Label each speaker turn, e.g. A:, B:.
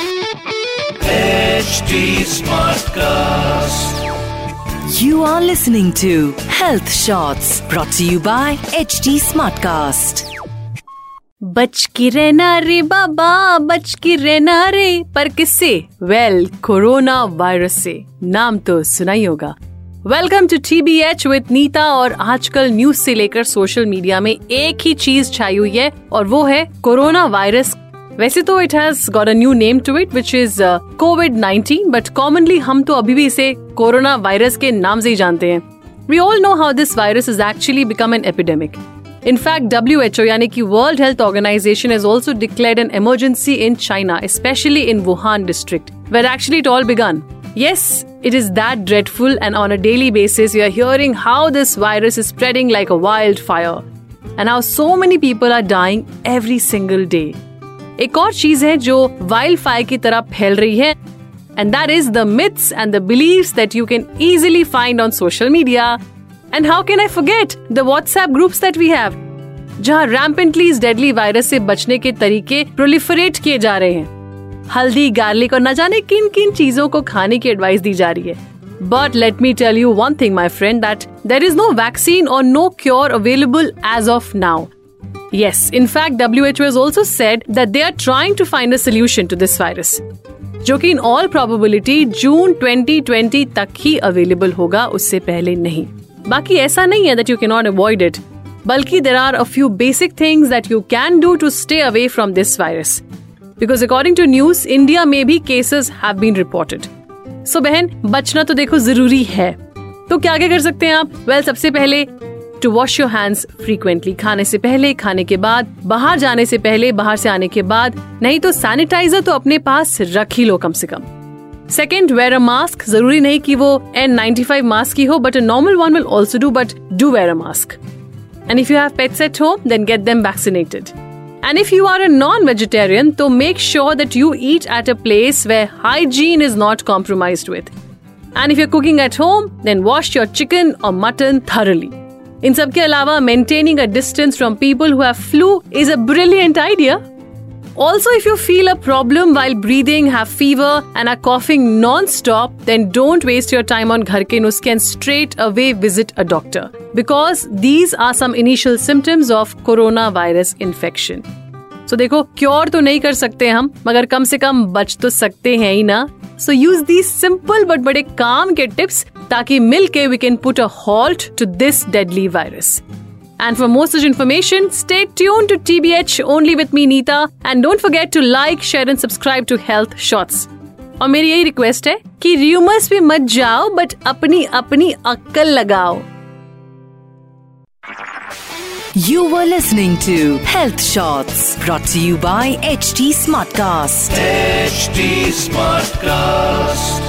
A: HD Smartcast.
B: You are listening to Health Shots brought to you by HD Smartcast.
C: बच के रहना रे बाबा बच के रहना रे पर किससे वेल कोरोना वायरस से नाम तो सुना ही होगा welcome to T B H with Neeta और आजकल न्यूज़ से लेकर सोशल मीडिया में एक ही चीज़ छाई हुई है और वो है कोरोना वायरस वैसे तो it has got a new name to it which is covid nineteen but commonly हम तो अभी भी इसे कोरोना वायरस के नाम से ही जानते हैं। We all know how this virus is actually become an epidemic in fact W H O यानी कि world health organization is also declared an emergency in China specially in Wuhan district where actually it all began Yes, it is that dreadful, and on a daily basis, we are hearing how this virus is spreading like a wildfire, and how so many people are dying every single day. एक और चीज़ है जो wild fire की तरह फैल रही है and that is the myths and the believes that you can easily find on social media and how can I forget the WhatsApp groups that we have जहाँ रैम्पेंटली इस डेडली वायरस से बचने के तरीके प्रोलिफरेट किए जा रहे हैं? हल्दी गार्लिक और न जाने किन किन चीज़ों को खाने की एडवाइस दी जा रही है। But let me tell you one thing my friend that there is no vaccine और no cure available as of now Yes, in fact, WHO has also said that they are trying to find a solution to this virus. जो कि in all probability June 2020 तक ही available होगा उससे पहले नहीं। बाकी ऐसा नहीं है that you can not avoid it बल्कि there are a few basic things that you can do to stay away from this virus because according to news India में भी cases have been reported so बहन बचना तो देखो ज़रूरी है। तो क्या क्या कर सकते हैं आप? वेल well, सबसे पहले to wash your hands frequently खाने से पहले खाने के बाद बाहर जाने से पहले बाहर से आने के बाद। नहीं तो सैनिटाइजर तो अपने पास रख ही लो कम से कम। सेकेंड वेयर अ मास्क ज़रूरी नहीं कि वो एन नाइन्टी फाइव मास्क ही हो but a normal one will also do but do wear a mask and if you have pets at home then get them vaccinated And if you are a non-vegetarian, तो make sure that you eat at a place where hygiene is not compromised with. And if you're cooking at home, then wash your chicken or mutton thoroughly. इन सब के अलावा maintaining a distance from people who have flu is a brilliant idea Also, if you feel a problem while breathing, have fever, and are coughing non-stop, then don't waste your time on ghar ke nuske and straight away visit a doctor. Because these are some initial symptoms of coronavirus infection. So देखो cure तो नहीं कर सकते हम मगर कम से कम बच तो सकते हैं ही ना so use the simple but बड़े काम के टिप्स ताकि मिल के we can put a halt to this deadly virus And for more such information, stay tuned to TBH only with me, Neeta. And don't forget to like, share, and subscribe to Health Shots. और मेरी यही request है कि rumours पे मत जाओ but अपनी अपनी अक्ल लगाओ
B: You were listening to Health Shots brought to you by HT Smartcast.
A: HD Smartcast.